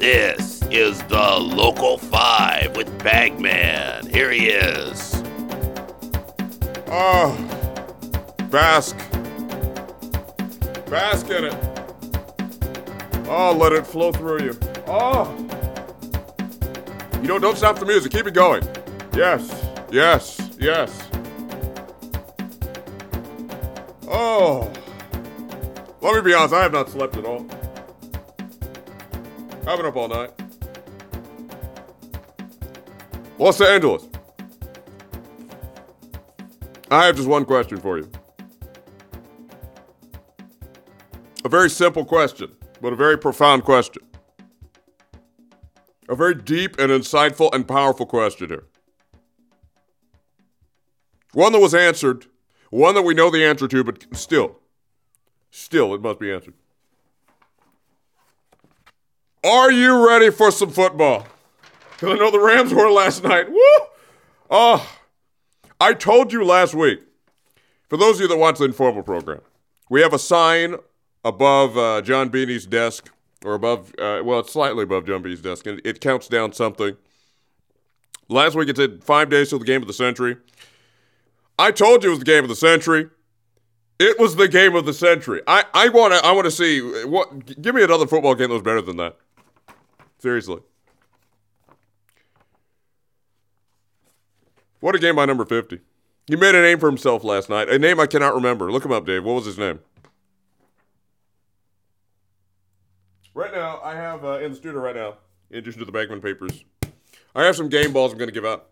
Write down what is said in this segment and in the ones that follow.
This is the Local 5 with Bagman. Here he is. Oh, bask. Bask in it. Oh, let it flow through you. Oh. You know, don't stop the music. Keep it going. Yes, yes, yes. Oh. Let me be honest, I have not slept at all. I've been up all night. Los Angeles. I have just one question for you. A very simple question, but a very profound question. A very deep and insightful and powerful question here. One that was answered, one that we know the answer to, but still, still, it must be answered. Are you ready for some football? Because I know the Rams were last night. Woo! Oh, I told you last week, for those of you that watch the informal program, we have a sign above uh, John Beanie's desk, or above, uh, well, it's slightly above John Beanie's desk, and it counts down something. Last week it said five days till the game of the century. I told you it was the game of the century. It was the game of the century. I, I want to I want to see what. Give me another football game that was better than that. Seriously. What a game by number 50. He made a name for himself last night. A name I cannot remember. Look him up, Dave. What was his name? Right now, I have uh, in the studio right now, in addition to the Bagman papers, I have some game balls I'm going to give out.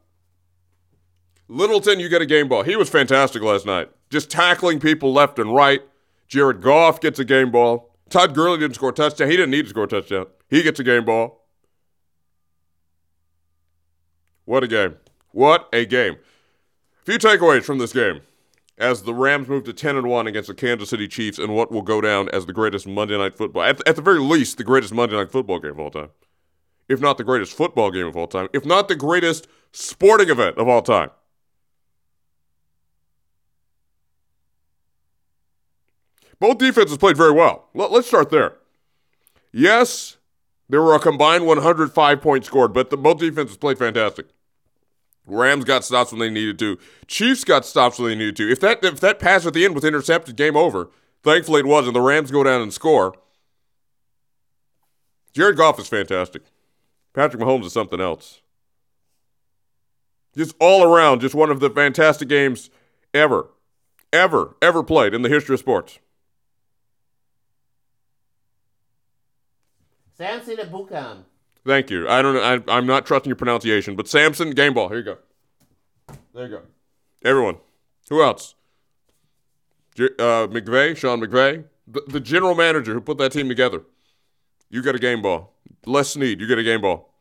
Littleton, you get a game ball. He was fantastic last night. Just tackling people left and right. Jared Goff gets a game ball. Todd Gurley didn't score a touchdown. He didn't need to score a touchdown. He gets a game ball. What a game. What a game. A few takeaways from this game as the Rams move to 10 and 1 against the Kansas City Chiefs in what will go down as the greatest Monday night football. At, at the very least, the greatest Monday night football game of all time. If not the greatest football game of all time. If not the greatest sporting event of all time. Both defenses played very well. Let, us start there. Yes, there were a combined 105 points scored, but the, both defenses played fantastic. Rams got stops when they needed to. Chiefs got stops when they needed to. If that if that pass at the end was intercepted, game over. Thankfully, it wasn't. The Rams go down and score. Jared Goff is fantastic. Patrick Mahomes is something else. Just all around, just one of the fantastic games ever, ever, ever played in the history of sports. Samson Ebukam. Thank you. I don't. I, I'm not trusting your pronunciation, but Samson game ball. Here you go. There you go. Everyone. Who else? Uh, Sean McVay, the, the general manager who put that team together. You get a game ball. Les Snead, you get a game ball.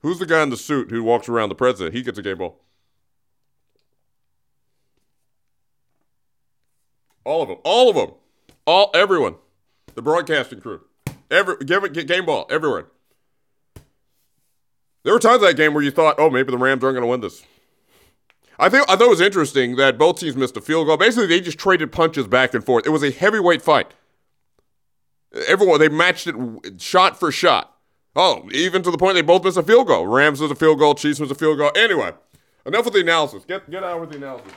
Who's the guy in the suit who walks around the president? He gets a game ball. All of them. All of them. All everyone. The broadcasting crew. Every give it game ball everywhere. There were times that game where you thought, oh, maybe the Rams aren't going to win this. I think I thought it was interesting that both teams missed a field goal. Basically, they just traded punches back and forth. It was a heavyweight fight. Everyone they matched it shot for shot. Oh, even to the point they both missed a field goal. Rams was a field goal, Chiefs was a field goal. Anyway, enough with the analysis. Get get out with the analysis.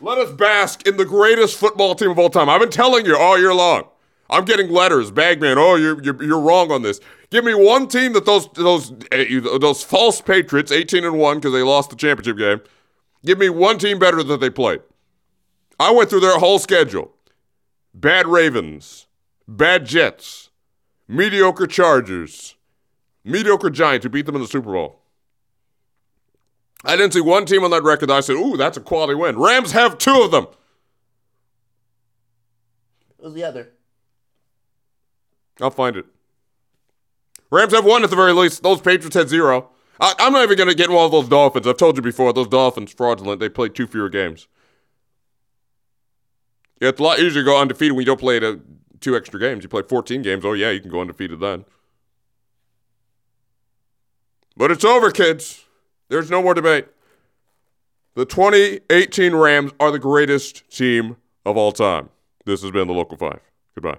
Let us bask in the greatest football team of all time. I've been telling you all year long. I'm getting letters, Bagman. Oh, you're, you're you're wrong on this. Give me one team that those those eh, those false Patriots, 18 and one because they lost the championship game. Give me one team better that they played. I went through their whole schedule. Bad Ravens, bad Jets, mediocre Chargers, mediocre Giants who beat them in the Super Bowl. I didn't see one team on that record that I said, "Ooh, that's a quality win." Rams have two of them. Who's the other? I'll find it. Rams have one at the very least. Those Patriots had zero. I, am not even going to get involved those Dolphins. I've told you before, those Dolphins fraudulent. They played two fewer games. Yeah, it's a lot easier to go undefeated when you don't play a, two extra games. You play 14 games. Oh, yeah, you can go undefeated then. But it's over, kids. There's no more debate. The 2018 Rams are the greatest team of all time. This has been the Local 5. Goodbye.